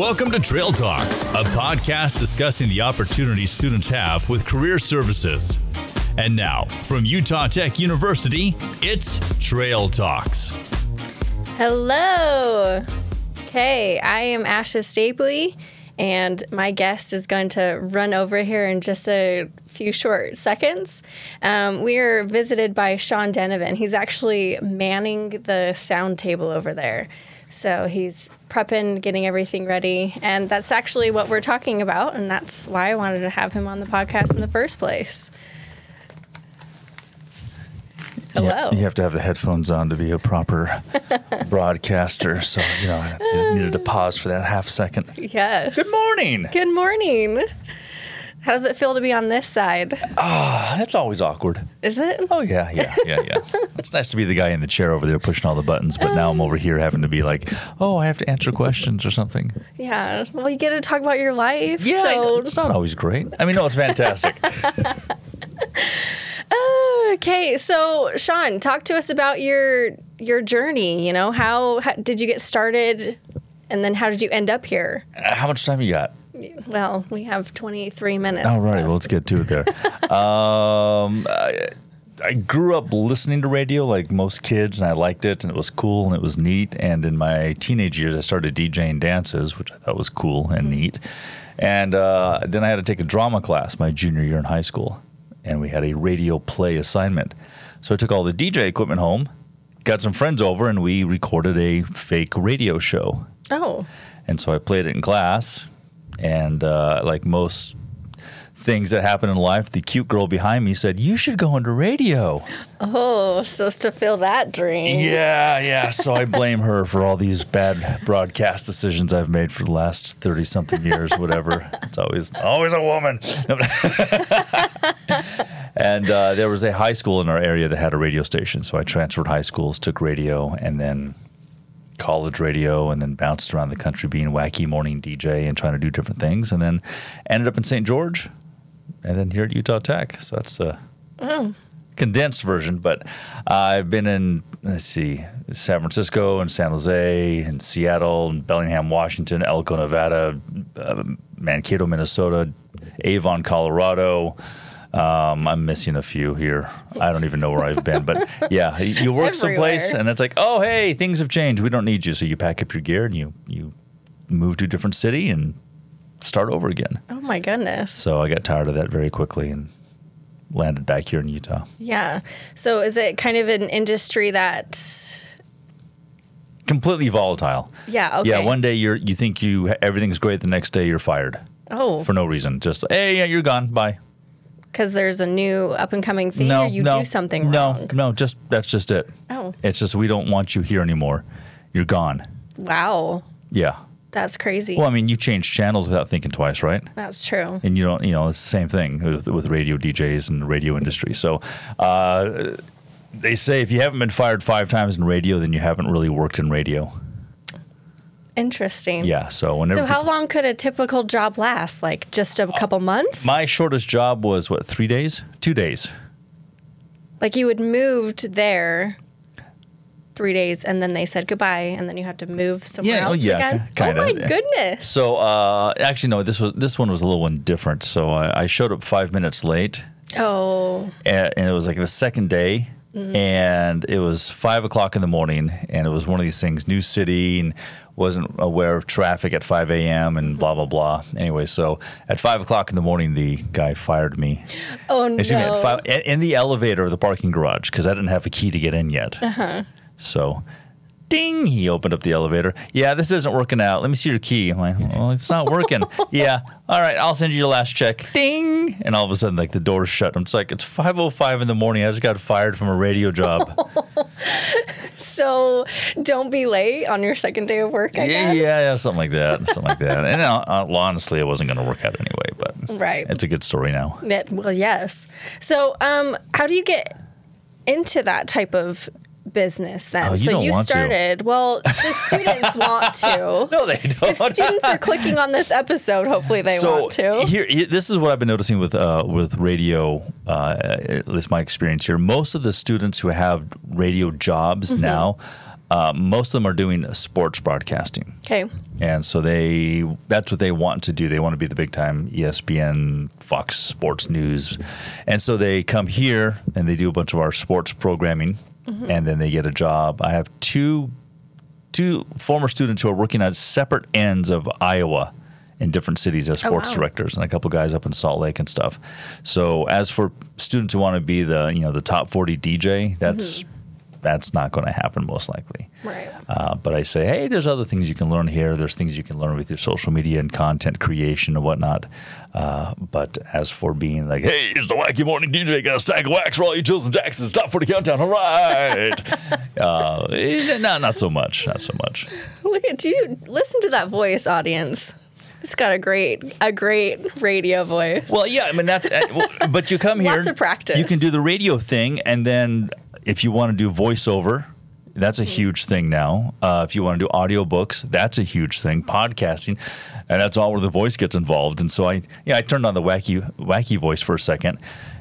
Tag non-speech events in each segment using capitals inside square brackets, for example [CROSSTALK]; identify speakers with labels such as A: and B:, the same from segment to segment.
A: Welcome to Trail Talks, a podcast discussing the opportunities students have with career services. And now, from Utah Tech University, it's Trail Talks.
B: Hello. Okay, I am Asha Stapley, and my guest is going to run over here in just a few short seconds. Um, we are visited by Shawn Denevan. He's actually manning the sound table over there. So he's prepping, getting everything ready. And that's actually what we're talking about. And that's why I wanted to have him on the podcast in the first place. Hello.
C: You have to have the headphones on to be a proper [LAUGHS] broadcaster. So, you know, I needed to pause for that half second.
B: Yes.
C: Good morning.
B: Good morning. How does it feel to be on this side?
C: Ah, that's always awkward.
B: Is it?
C: Oh, yeah, yeah, yeah, yeah. [LAUGHS] it's nice to be the guy in the chair over there pushing all the buttons, but now I'm over here having to be like, oh, I have to answer questions or something.
B: Yeah. Well, you get to talk about your life.
C: Yeah,
B: So,
C: it's not always great. I mean, no, it's fantastic. [LAUGHS]
B: okay. So, Shawn, talk to us about your your journey. You know, how, how did you get started, and then how did you end up here?
C: Uh, How much time you got?
B: Well, we have 23 minutes.
C: All right,
B: so-
C: well, let's get to it there. [LAUGHS] um, I, I grew up listening to radio like most kids, and I liked it, and it was cool, and it was neat. And in my teenage years, I started DJing dances, which I thought was cool and neat. And uh, then I had to take a drama class my junior year in high school, and we had a radio play assignment. So I took all the DJ equipment home, got some friends over, and we recorded a fake radio show.
B: Oh,
C: And so I played it in class. And uh, like most things that happen in life, the cute girl behind me said, You should go into radio.
B: oh, supposed to fill that dream.
C: Yeah, yeah. So I [LAUGHS] blame her for all these bad broadcast decisions I've made for the last 30 something years, whatever. It's always, always a woman. [LAUGHS] And uh, there was a high school in our area that had a radio station. So I transferred high schools, took radio, and then college radio and then bounced around the country being wacky morning DJ and trying to do different things and then ended up in St. George and then here at Utah Tech. So that's a condensed version, but I've been in, let's see, San Francisco and San Jose and Seattle and Bellingham, Washington, Elko, Nevada, uh, Mankato, Minnesota, Avon, Colorado. Um, I'm missing a few here. I don't even know where I've been, but yeah, you work someplace and it's like, oh, hey, things have changed. We don't need you. So you pack up your gear and you, you move to a different city and start over again.
B: Oh my goodness.
C: So I got tired of that very quickly and landed back here in Utah.
B: Yeah. So is it kind of an industry that?
C: Completely volatile.
B: Yeah. Okay.
C: Yeah, one day you're you think you everything's great, the next day you're fired
B: Oh,
C: for no reason. Just hey, yeah, you're gone. Bye.
B: Because there's a new up and coming thing,
C: no,
B: or you
C: no,
B: do something
C: no,
B: wrong.
C: No, just that's just it.
B: Oh,
C: It's just we don't want you here anymore. You're gone.
B: wow.
C: Yeah.
B: That's crazy.
C: Well, I mean, you change channels without thinking twice, right?
B: That's true.
C: and you don't you know it's the same thing with, with radio DJs and the radio industry. So uh, they say if you haven't been fired five times in radio, then you haven't really worked in radio.
B: Interesting.
C: Yeah. So whenever
B: So how
C: people-
B: long could a typical job last? Like just a couple months?
C: my shortest job was what three days, two days.
B: like you had moved there three days and then they said goodbye and then you had to move somewhere
C: Yeah, oh,
B: else
C: yeah,
B: again?
C: ki- kinda.
B: Oh my goodness.
C: So uh, actually, no. This was this one was a little one different. So I, I showed up five minutes late,
B: Oh,
C: and, and it was like the second day. And it was five o'clock in the morning, and it was one of these things, new city, and wasn't aware of traffic at 5 a.m. and blah, blah, blah. Anyway, so at five o'clock in the morning, the guy fired me.
B: oh no.
C: Me, five, in in the elevator of the parking garage because I didn't have a key to get in yet. Uh-huh. So, ding, he opened up the elevator. Yeah, this isn't working out. Let me see your key. I'm like, well, it's not working. [LAUGHS] yeah, all right, I'll send you your last check. Ding, and all of a sudden, like the door's shut. I'm just like, it's 5:05 in the morning. I just got fired from a radio job. [LAUGHS]
B: so don't be late on your second day of work, I
C: yeah,
B: guess.
C: yeah, something like that, something like that. And uh, uh, honestly, it wasn't going to work out anyway. But
B: Right.
C: it's a good story now.
B: That, well, yes. So, um, how do you get into that type of business then.
C: Oh, you
B: so you
C: want to.
B: started. Well, the [LAUGHS] students want to. [LAUGHS]
C: No, they don't.
B: If students are clicking on this episode, hopefully they want to.
C: Here, here- this is what I've been noticing with uh, with radio. Uh, at least my experience here. Most of the students who have radio jobs
B: Mm-hmm.
C: now, uh, most of them are doing sports broadcasting.
B: okay.
C: And so they that's what they want to do. They want to be the big time ESPN, Fox Sports News. And so they come here and they do a bunch of our sports programming Mm-hmm. and then they get a job. I have two two former students who are working at separate ends of Iowa in different cities as oh, sports
B: wow.
C: directors and a couple guys up in Salt Lake and stuff. So as for students who want to be the, you know, the top 40 DJ, that's mm-hmm. That's not going to happen most likely.
B: Right.
C: Uh, but I say, hey, there's other things you can learn here. There's things you can learn with your social media and content creation and whatnot. Uh, but as for being like, hey, it's the wacky morning DJ, got a stack of wax for all you and Jacksons. Top 40 countdown. All right. [LAUGHS] uh, not, not so much. Not so much.
B: Look at you. Listen to that voice, audience. It's got a great, a great radio voice.
C: Well, yeah, I mean that's. uh, but you come [LAUGHS] here.
B: Lots of practice.
C: You can do the radio thing, and then if you want to do voiceover, that's a huge thing now. Uh, if you want to do audiobooks, that's a huge thing. Podcasting, and that's all where the voice gets involved. And so I, yeah, I turned on the wacky, wacky voice for a second,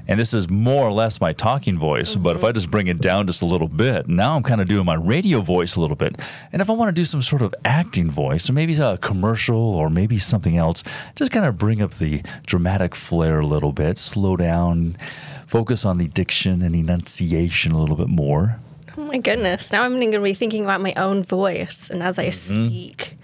C: and this is more or less my talking voice. But if I just bring it down just a little bit, now I'm kind of doing my radio voice a little bit. And if I want to do some sort of acting voice, or maybe a commercial, or maybe something else, just kind of bring up the dramatic flair a little bit, slow down, focus on the diction and enunciation a little bit more.
B: Oh my goodness. Now I'm going to be thinking about my own voice and as I
C: Mm-hmm.
B: speak.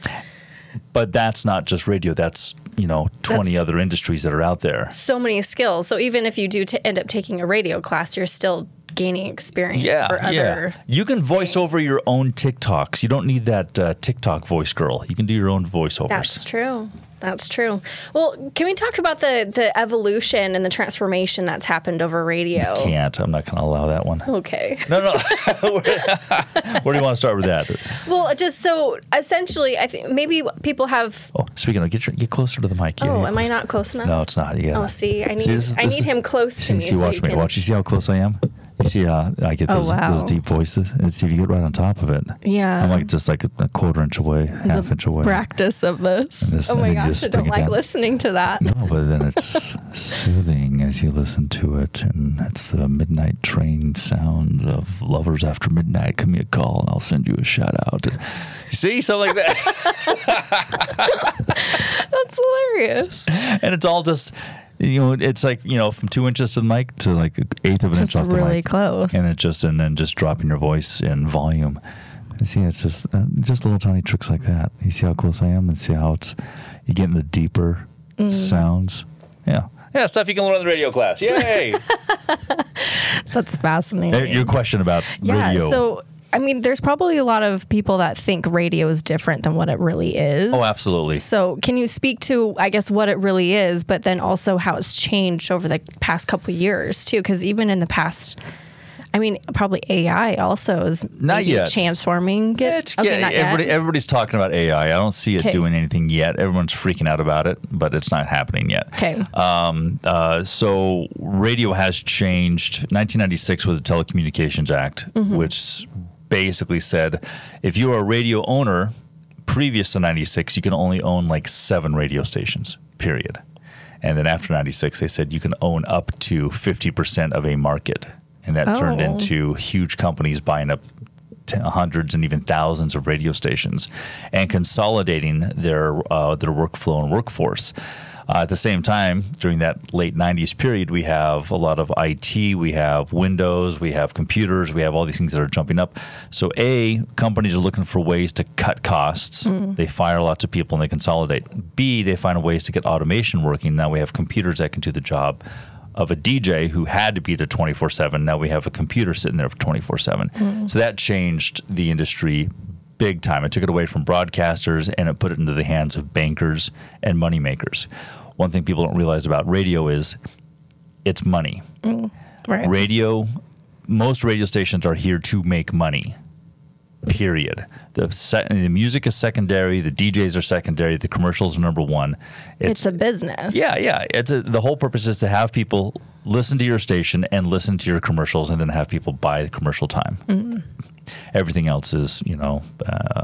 C: But that's not just radio. That's you know twenty
B: That's-
C: other industries that are out there.
B: So many skills. So even if you do t- end up taking a radio class, you're still gaining experience for
C: Yeah,
B: other.
C: yeah. You can voice over your own TikToks. You don't need that uh, TikTok voice girl. You can do your own voiceovers.
B: That's true. That's true. Well, can we talk about the the evolution and the transformation that's happened over radio?
C: I can't. I'm not going to allow that one.
B: Okay. [LAUGHS]
C: No, no. [LAUGHS] where, do you want to start with that?
B: Well, just so essentially, I think maybe people have.
C: Oh, speaking of, get your, get closer to the mic. Yeah,
B: Oh, am I not close enough?
C: No, it's not. You
B: Oh, see, I need
C: this
B: I
C: this
B: need him close
C: See,
B: to me.
C: see
B: so
C: watch me.
B: can,
C: Watch. You see how close I am? You see I get
B: Oh,
C: those,
B: wow.
C: those deep voices? And see if you get right on top of it.
B: Yeah.
C: I'm like just like a, a quarter inch away, half inch away.
B: practice of this.
C: this-
B: oh my gosh, I don't like
C: down.
B: listening to that.
C: No, but then it's [LAUGHS] soothing as you listen to it, and it's the midnight train sounds of lovers after midnight. Give me a call, and I'll send you a shout out. See, something like that, [LAUGHS]
B: That's hilarious.
C: and it's all just, you know, it's like you know, from two inches to the mic to like an eighth of an
B: Just
C: inch off the mic, really
B: close.
C: and it just and then just dropping your voice in volume. You see, it's just uh, just little tiny tricks like that. You see how close I am, and see how it's you getting the deeper
B: Mm.
C: sounds. Yeah, yeah, stuff you can learn in the radio class. Yay! [LAUGHS]
B: That's fascinating.
C: Your question about
B: yeah.
C: radio.
B: So, I mean, there's probably a lot of people that think radio is different than what it really is.
C: oh, absolutely.
B: So, can you speak to, I guess, what it really is, but then also how it's changed over the past couple of years too? Because even in the past, I mean, probably AI also is
C: Not yet.
B: transforming it.
C: It's
B: okay,
C: getting-
B: not yet.
C: everybody's talking about AI. I don't see it
B: Okay.
C: doing anything yet. Everyone's freaking out about it, but it's not happening yet.
B: Okay.
C: Um, uh, so radio has changed. 1996 was the Telecommunications Act,
B: Mm-hmm.
C: which basically said if you are a radio owner previous to 96, you can only own like seven radio stations, period. And then after 96, they said you can own up to 50% of a market. And that turned
B: Oh.
C: into huge companies buying up t- hundreds and even thousands of radio stations and consolidating their uh, their workflow and workforce. Uh, at the same time, during that late 90s period, we have a lot of IT, we have Windows, we have computers, we have all these things that are jumping up. So, A, companies are looking for ways to cut costs. They fire lots of people and they consolidate. B, they find ways to get automation working. Now we have computers that can do the job of a DJ who had to be there 24 7. Now we have a computer sitting there for 24 7. So that changed the industry big time. It took it away from broadcasters and it put it into the hands of bankers and moneymakers. One thing people don't realize about radio is it's money.
B: Mm, right.
C: Radio, most radio stations are here to make money. Period. The se- the music is secondary. The DJs are secondary. The commercials are number one.
B: it's a business.
C: Yeah, yeah. It's a, the whole purpose is to have people listen to your station and listen to your commercials, and then have people buy the commercial time. Mm. Everything else is, you know, uh,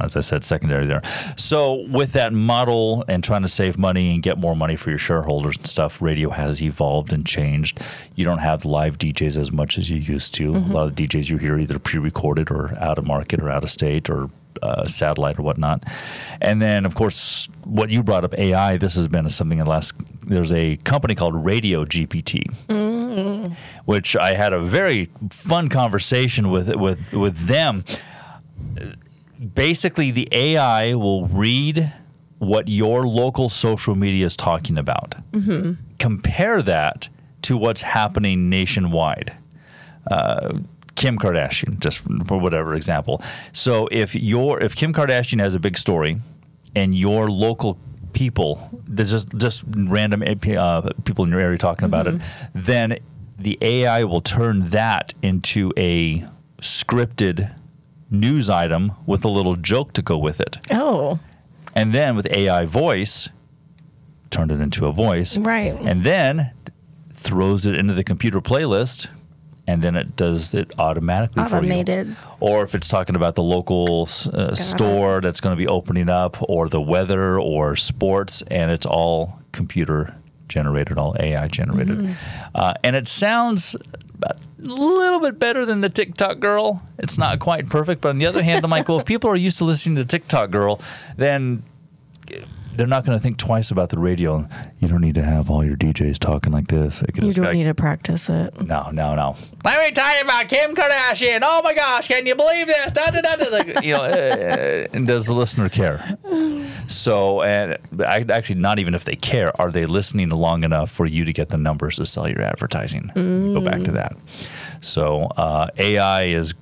C: as I said, secondary there. So with that model and trying to save money and get more money for your shareholders and stuff, radio has evolved and changed. You don't have live DJs as much as you used to. A lot of the DJs you hear either pre-recorded or out of market or out of state or uh, satellite or whatnot. And then, of course, what you brought up, AI. This has been something in the last. There's a company called Radio GPT, which I had a very fun conversation with with with them. Basically, the AI will read what your local social media is talking about. Compare that to what's happening nationwide. Uh, Kim Kardashian, just for whatever example. So if your if Kim Kardashian has a big story, and your local people, there's just just random uh, people in your area talking about it, then the AI will turn that into a scripted news item with a little joke to go with it,
B: Oh,
C: and then with AI voice, turn it into a voice,
B: Right.
C: and then throws it into the computer playlist. And then it does it automatically for you
B: automated.
C: or if it's talking about the local uh, store that's going to be opening up, or the weather, or sports, and it's all computer generated, all AI generated,
B: Mm-hmm.
C: uh, and it sounds a little bit better than the TikTok girl. It's not quite perfect, but on the other hand, I'm like, well, if people are used to listening to the TikTok girl, then they're not going to think twice about the radio. You don't need to have all your DJs talking like this.
B: You don't
C: like,
B: need to practice it.
C: no, no, no. Let me tell you about Kim Kardashian. Oh my gosh, can you believe this? Da, da, da. Like, you know, uh, and does the listener care? So, and I, actually, not even if they care, are they listening long enough for you to get the numbers to sell your advertising? Go back to that. So, uh, AI is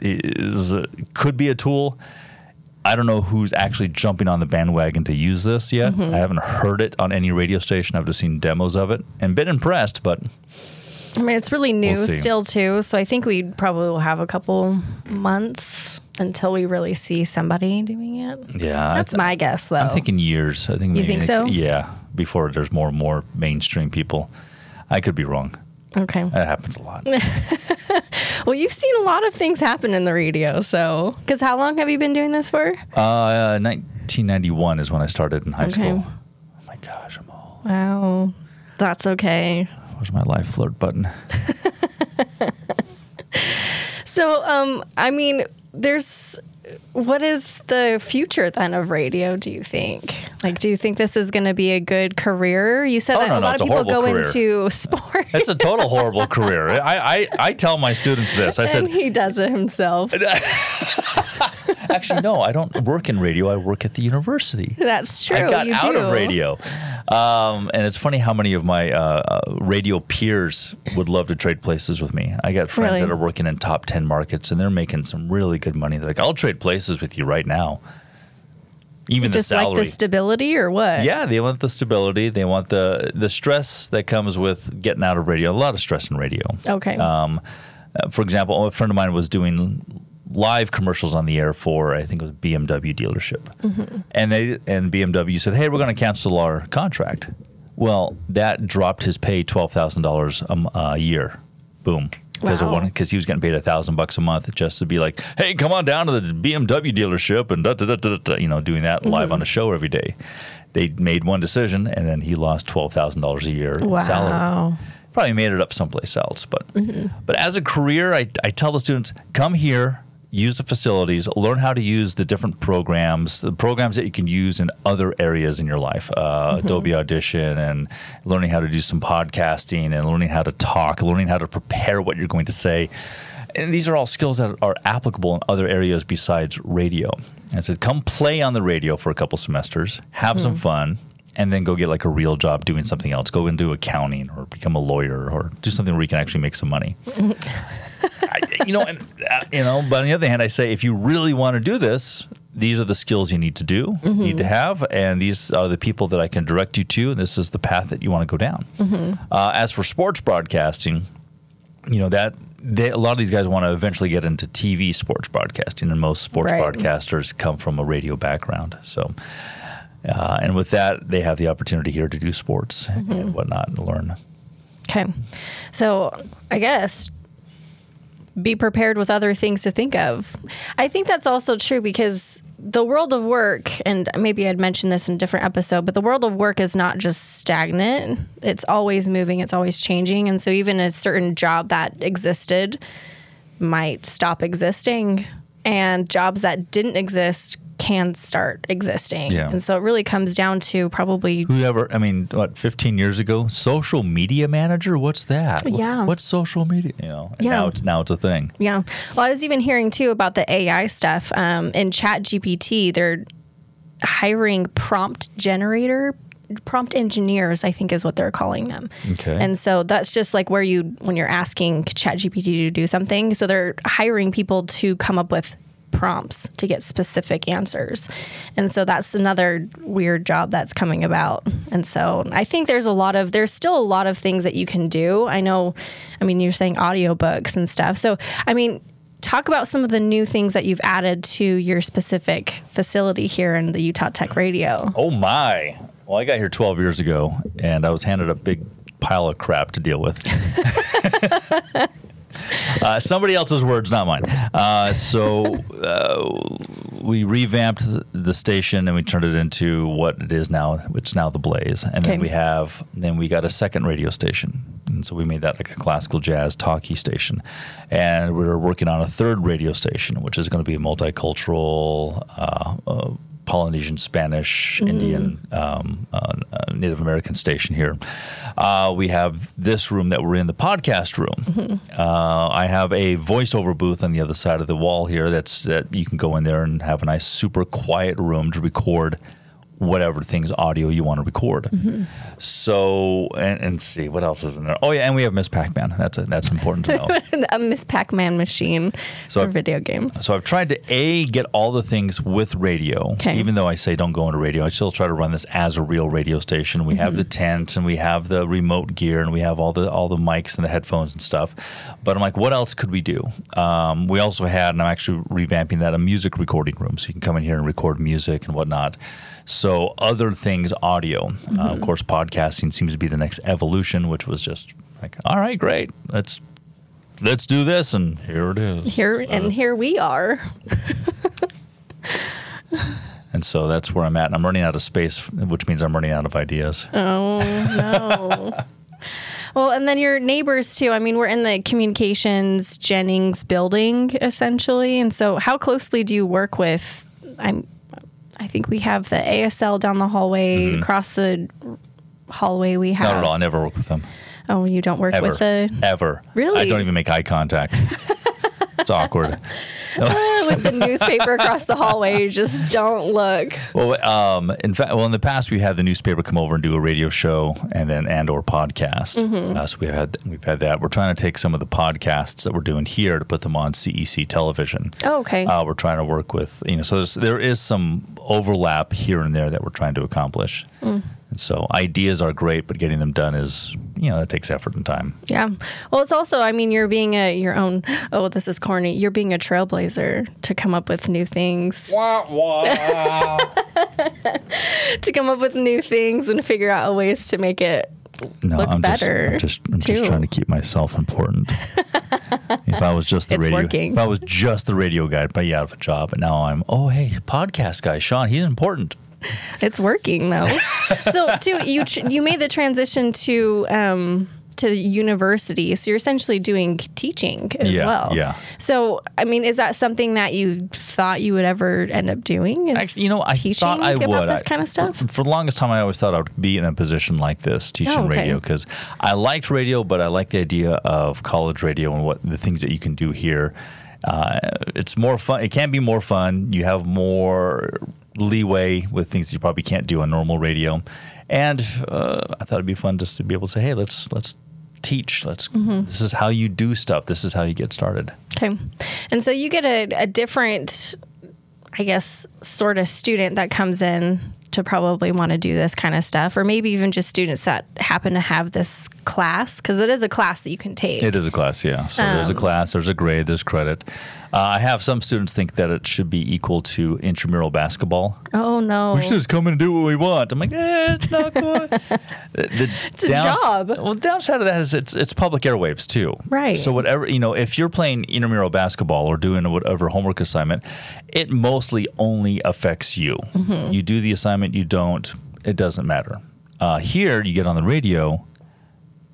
C: is uh, could be a tool. I don't know who's actually jumping on the bandwagon to use this yet. Mm-hmm. I haven't heard it on any radio station. I've just seen demos of it and been impressed, but
B: I mean, it's really new
C: We'll
B: still too. So I think we probably will have a couple months until we really see somebody doing it.
C: yeah,
B: That's
C: I,
B: my guess, though.
C: I'm thinking years. I think
B: You
C: maybe
B: think so?
C: Yeah, before there's more and more mainstream people. I could be wrong.
B: Okay.
C: That happens a lot. [LAUGHS]
B: Well, you've seen a lot of things happen in the radio. So, because how long have you been doing this for?
C: Uh, 1991 is when I started in high
B: Okay.
C: school. Oh my gosh, I'm all.
B: Wow. That's okay.
C: Where's my live flirt button? [LAUGHS]
B: So, um, I mean, there's what is the future then of radio? Do you think? Like, do you think this is going to be a good career? You said
C: Oh,
B: that
C: no,
B: a
C: no,
B: lot of people go
C: career.
B: into sports.
C: It's a total horrible career. [LAUGHS] I, I, I tell my students this. I
B: and
C: said,
B: he does it himself. [LAUGHS]
C: actually, no, I don't work in radio. I work at the university.
B: That's true.
C: I got
B: you
C: out
B: do.
C: of radio. Um, and it's funny how many of my uh, uh, radio peers would love to trade places with me. I got friends
B: Really?
C: that are working in top 10 markets and they're making some really good money. They're like, I'll trade places with you right now. Even
B: Just
C: the
B: like
C: salary.
B: the stability, or what?
C: yeah, they want the stability. They want the the stress that comes with getting out of radio. A lot of stress in radio.
B: Okay.
C: Um, uh, for example, a friend of mine was doing live commercials on the air for I think it was BMW dealership,
B: Mm-hmm.
C: and they and BMW said, "Hey, we're going to cancel our contract." Well, that dropped his pay twelve thousand dollars a year. Boom. Because of
B: Wow.
C: one, because he was getting paid a thousand bucks a month just to be like, "Hey, come on down to the BMW dealership and da da da da, da you know, doing that
B: Mm-hmm.
C: live on a show every day." They made one decision, and then he lost twelve thousand dollars a year in salary probably made it up someplace else. But
B: Mm-hmm.
C: but as a career, I, I tell the students come here, use the facilities, learn how to use the different programs, the programs that you can use in other areas in your life, uh,
B: Mm-hmm.
C: Adobe Audition, and learning how to do some podcasting, and learning how to talk, learning how to prepare what you're going to say. And these are all skills that are applicable in other areas besides radio. And I said, come play on the radio for a couple semesters, have some fun, and then go get like a real job doing something else. Go into accounting or become a lawyer or do something where you can actually make some money. [LAUGHS] I, you know, and uh, you know, but on the other hand, I say if you really want to do this, these are the skills you need to do, need to have, and these are the people that I can direct you to, and this is the path that you want to go down. Uh, as for sports broadcasting, you know that they, a lot of these guys want to eventually get into TV sports broadcasting, and most sports
B: Right.
C: broadcasters come from a radio background. So, uh, and with that, they have the opportunity here to do sports and whatnot and learn.
B: Okay. So I guess be prepared with other things to think of. I think that's also true because the world of work, and maybe I'd mentioned this in a different episode, but the world of work is not just stagnant. It's always moving, it's always changing. And so even a certain job that existed might stop existing, and jobs that didn't exist can start existing.
C: Yeah.
B: And so it really comes down to probably
C: Whoever, I mean, what, 15 years ago, social media manager? What's that?
B: Yeah.
C: What's social media? You know, and
B: Yeah.
C: now it's now it's a thing.
B: Yeah. Well, I was even hearing too about the AI stuff. Um, in Chat GPT, they're hiring prompt generator, prompt engineers, I think is what they're calling them.
C: Okay.
B: And so that's just like where you, when you're asking Chat GPT to do something. So they're hiring people to come up with prompts to get specific answers. And so that's another weird job that's coming about. And so I think there's a lot of there's still a lot of things that you can do. I know I mean you're saying audiobooks and stuff. So I mean talk about some of the new things that you've added to your specific facility here in the Utah Tech Radio.
C: Oh my! Well, I got here 12 years ago, and I was handed a big pile of crap to deal with. [LAUGHS] uh, somebody else's words, not mine. Uh, so uh, we revamped the station and we turned it into what it is now. It's now the Blaze, and
B: Okay.
C: then we have then we got a second radio station. And so we made that like a classical jazz talkie station, and we're working on a third radio station, which is going to be a multicultural. Polynesian, Spanish, Indian, um, uh, uh, Native American station here. Uh, we have this room that we're in, the podcast room. Uh, I have a voiceover booth on the other side of the wall here. That's that you can go in there and have a nice, super quiet room to record whatever things audio you want to record. So and, and see what else is in there. Oh yeah, and we have Miss Pac-Man. That's a, that's important to know. [LAUGHS]
B: a Miss Pac-Man machine
C: So-
B: for video games.
C: So I've tried to a get all the things with radio.
B: Okay.
C: Even though I say don't go into radio, I still try to run this as a real radio station. We have the
B: Mm-hmm.
C: tent and we have the remote gear and we have all the all the mics and the headphones and stuff. But I'm like, what else could we do? Um, we also had, and I'm actually revamping that, a music recording room, so you can come in here and record music and whatnot. So other things, audio.
B: Mm-hmm.
C: Uh, of course, podcasting seems to be the next evolution, which was just like, all right, great, let's. Let's do this, and here it is.
B: Here and here we are. [LAUGHS]
C: And so that's where I'm at. And I'm running out of space, which means I'm running out of ideas.
B: Oh no. [LAUGHS] Well, and then your neighbors too. I mean, we're in the communications Jennings building essentially, and so how closely do you work with? I'm. I think we have the ASL down the hallway. Across the hallway, we have.
C: Mm-hmm. Not at all. I never work with them.
B: Oh, you don't work
C: Ever.
B: with the
C: Ever.
B: Really?
C: I don't even make eye contact. [LAUGHS] it's awkward. [LAUGHS]
B: with the newspaper across the hallway. You just don't look.
C: Well, um, in fact, well, in the past we had the newspaper come over and do a radio show and then and or podcast.
B: Mm-hmm.
C: Uh, so we had we've had that. We're trying to take some of the podcasts that we're doing here to put them on CEC television.
B: Oh, okay.
C: Uh, we're trying to work with you know, so there's, there is some overlap here and there that we're trying to accomplish.
B: Mm.
C: And so ideas are great, but getting them done is you know that takes effort and time.
B: Yeah. Well, it's also, I mean, you're being a your own. Oh, this is corny. You're being a trailblazer to come up with new things. [LAUGHS] to come up with new things and figure out ways to make it.
C: No,
B: look
C: I'm
B: better,
C: just, I'm just, I'm just trying to keep myself important. [LAUGHS] if I was just the
B: It's
C: radio,
B: working.
C: if I was just the radio guy, I'd be out of a job. But now I'm, oh hey, podcast guy, Shawn, he's important.
B: It's working though. [LAUGHS] so, too, you tr- you made the transition to um, to university, so you're essentially doing teaching as
C: Yeah,
B: well.
C: yeah.
B: So, I mean, is that something that you thought you would ever end up doing? Is
C: Actually, you know, I
B: teaching
C: thought I
B: about
C: would.
B: this
C: I-
B: kind of stuff.
C: For, for the longest time, I always thought I would be in a position like this, teaching
B: Oh, okay.
C: radio, because I liked radio, but I like the idea of college radio and what the things that you can do here. Uh, it's more fun. It can be more fun. You have more leeway with things you probably can't do on normal radio, and uh, I thought it'd be fun just to be able to say, "Hey, let's let's teach. Let's
B: Mm-hmm.
C: this is how you do stuff. This is how you get started."
B: Okay. And so you get a, a different, I guess, sort of student that comes in to probably want to do this kind of stuff, or maybe even just students that happen to have this class, because it is a class that you can take.
C: It is a class, yeah. So there's a
B: Um,
C: class, there's a grade, there's credit. Uh, I have some students think that it should be equal to intramural basketball.
B: Oh no.
C: We should just come in and do what we want. I'm like, eh, it's not [LAUGHS] good. the,
B: It's a job.
C: Well, the downside of that is it's it's public airwaves too.
B: Right.
C: So whatever you know, if you're playing intramural basketball or doing whatever homework assignment, it mostly only affects you.
B: Mm-hmm.
C: You do the assignment, you don't. It doesn't matter. Uh, here, you get on the radio,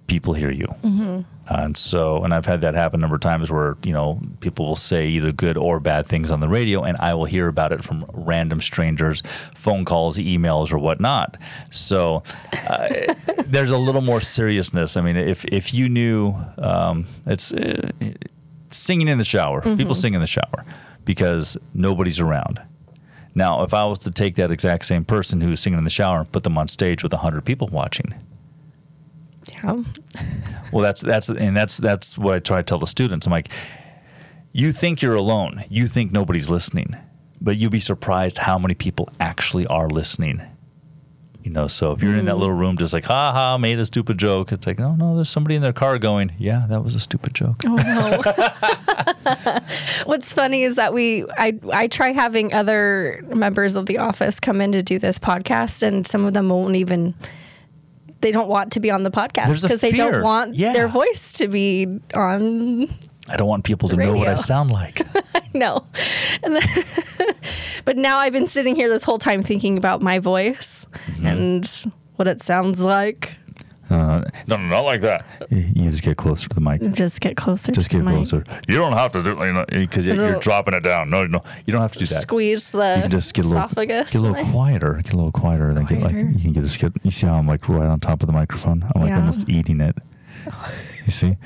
C: people hear you.
B: Mm-hmm.
C: And so, and I've had that happen a number of times where, you know, people will say either good or bad things on the radio, and I will hear about it from random strangers, phone calls, emails, or whatnot. So uh, [LAUGHS] there's a little more seriousness. I mean, if, if you knew, um, it's uh, singing in the shower, people sing in the shower because nobody's around. Now, if I was to take that exact same person who's singing in the shower and put them on stage with 100 people watching,
B: Yeah. [LAUGHS]
C: well, that's that's and that's that's what I try to tell the students. I'm like, you think you're alone, you think nobody's listening, but you'll be surprised how many people actually are listening. You know, so if you're in that mm. little room, just like, ha ha, made a stupid joke. It's like, oh no, there's somebody in their car going, yeah, that was a stupid joke.
B: Oh no. [LAUGHS] [LAUGHS] What's funny is that we I I try having other members of the office come in to do this podcast and some of them won't even they don't want to be on the podcast because they don't want
C: Yeah.
B: their voice to be on
C: I don't want people to know what I sound like. [LAUGHS]
B: no. And [LAUGHS] but now I've been sitting here this whole time thinking about my voice
C: Mm-hmm.
B: and what it sounds like.
C: Uh, no, no, not like that. You just get closer to the mic.
B: Just get closer.
C: Just
B: to
C: get
B: the mic.
C: closer. You don't have to do because you know, you're
B: No.
C: dropping it down. No, no, you don't have to do that.
B: Squeeze the
C: you can just get a little,
B: esophagus.
C: get a little quieter, get a little quieter, and then get like you can get just get. You see how I'm like right on top of the microphone? I'm like
B: Yeah.
C: almost eating it. [LAUGHS] You see,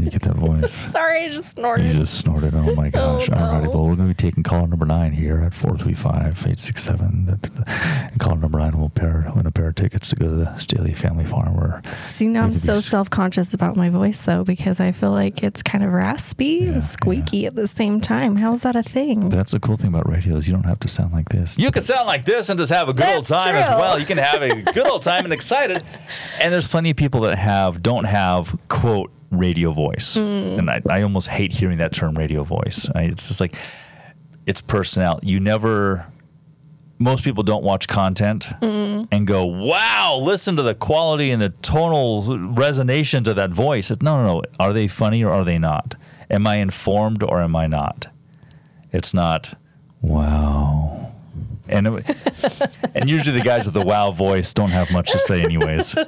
C: you get that voice. [LAUGHS]
B: Sorry, I just snorted.
C: You just snorted. Oh my [LAUGHS] oh, gosh!
B: Oh,
C: All righty,
B: no.
C: well we're going to be taking caller number nine here at 435-867. And caller number nine will pair win a pair of tickets to go to the Staley Family Farm. Where
B: See, now I'm so self conscious about my voice though because I feel like it's kind of raspy
C: Yeah,
B: and squeaky at the same time. How's that a thing?
C: That's the cool thing about radio is you don't have to sound like this. You can sound like this and just have a good
B: That's
C: old time as well. You can have a good old time and [LAUGHS] excited. And there's plenty of people that have don't have quote radio voice,
B: Hmm.
C: and I, I almost hate hearing that term radio voice. I, it's just like it's personality. You never. Most people don't watch content
B: Hmm.
C: and go, "Wow, listen to the quality and the tonal resonation to that voice." It- No, no, no. Are they funny or are they not? Am I informed or am I not? It's not. Wow. And it- [LAUGHS] and usually the guys with the wow voice don't have much to say, anyways. [LAUGHS]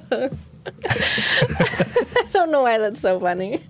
B: I don't know why that's so funny.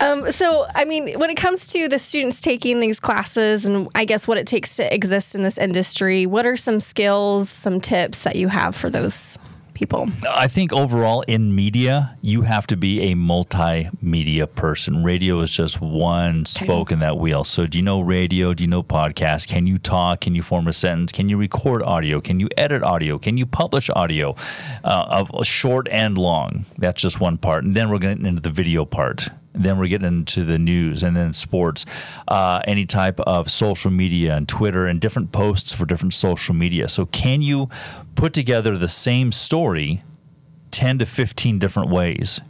B: Um, so, I mean, when it comes to the students taking these classes and I guess what it takes to exist in this industry, what are some skills, some tips that you have for those people?
C: I think overall in media, you have to be a multimedia person. Radio is just one spoke in that wheel. So, do you know radio? Do you know podcast? Can you talk? Can you form a sentence? Can you record audio? Can you edit audio? Can you publish audio, uh, of short and long? That's just one part. And then we're getting into the video part. Then we're getting into the news and then sports, uh, any type of social media and Twitter and different posts for different social media. So, can you put together the same story 10 to 15 different ways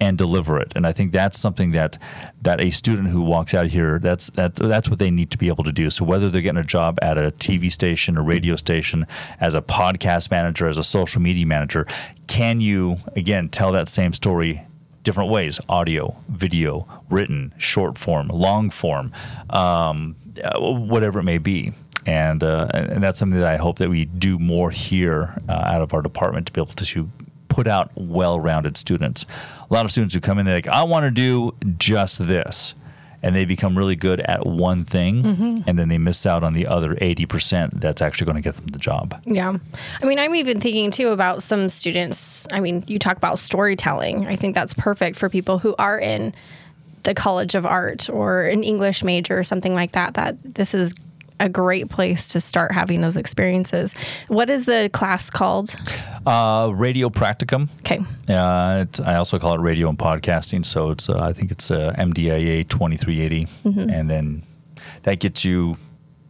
C: and deliver it? And i think that's something that that a student who walks out here that's that, that's what they need to be able to do. So whether they're getting a job at a tv station a radio station as a podcast manager as a social media manager can you again tell that same story different ways audio video written short form long form um, uh, whatever it may be and uh, and that's something that I hope that we do more here uh, out of our department to be able to put out well-rounded students. A lot of students who come in, they're like, I want to do just this. And they become really good at one thing, mm-hmm. and then they miss out on the other 80% that's actually going to get them the job.
B: Yeah. I mean, I'm even thinking too about some students. I mean, you talk about storytelling. I think that's perfect for people who are in the College of Art or an English major or something like that. That this is a great place to start having those experiences. What is the class called?
C: Uh, radio practicum.
B: Okay.
C: Uh, it's, I also call it radio and podcasting. So it's uh, I think it's uh, MDIA 2380, and then that gets you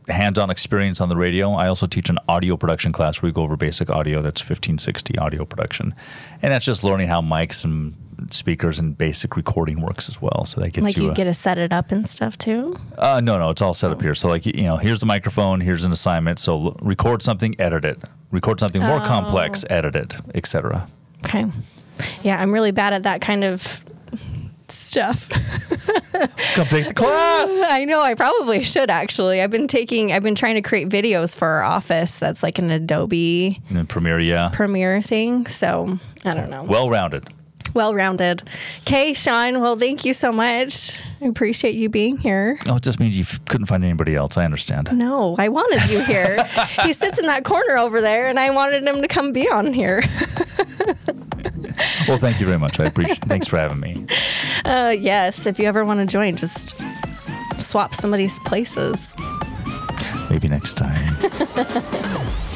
C: hands-on experience on the radio. I also teach an audio production class where we go over basic audio. That's 1560 audio production, and that's just learning how mics and speakers and basic recording works as well. So that gets you
B: Like
C: you.
B: you
C: a-
B: get to set it up and stuff too.
C: uh, no, no, it's all set up here. So like you know, here's the microphone, here's an assignment. So l- record something, edit it. Record something more
B: Oh.
C: complex, edit it, etc.
B: Okay. Yeah, I'm really bad at that kind of stuff. [LAUGHS]
C: Come take the class. [LAUGHS]
B: I know I probably should actually. I've been taking I've been trying to create videos for our office that's like an Adobe
C: And Premiere, yeah,
B: Premiere thing. So, I don't know.
C: well rounded.
B: Well rounded. Okay, Shawn, well thank you so much. I appreciate you being here.
C: Oh, it just means you f- couldn't find anybody else. I understand.
B: No, I wanted you here. he sits in that corner over there and I wanted him to come be on here.
C: Well, thank you very much. I appreciate. Thanks for having me.
B: Uh, yes, if you ever want to join, just swap somebody's places.
C: Maybe next time. [LAUGHS]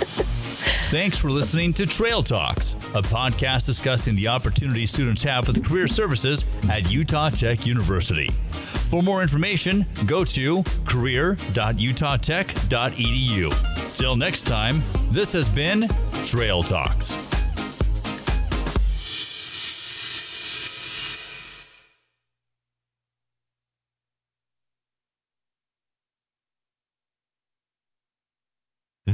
A: Thanks for listening to Trail Talks, a podcast discussing the opportunities students have with career services at Utah Tech University. For more information, go to career.utahtech.edu. Till next time, this has been Trail Talks.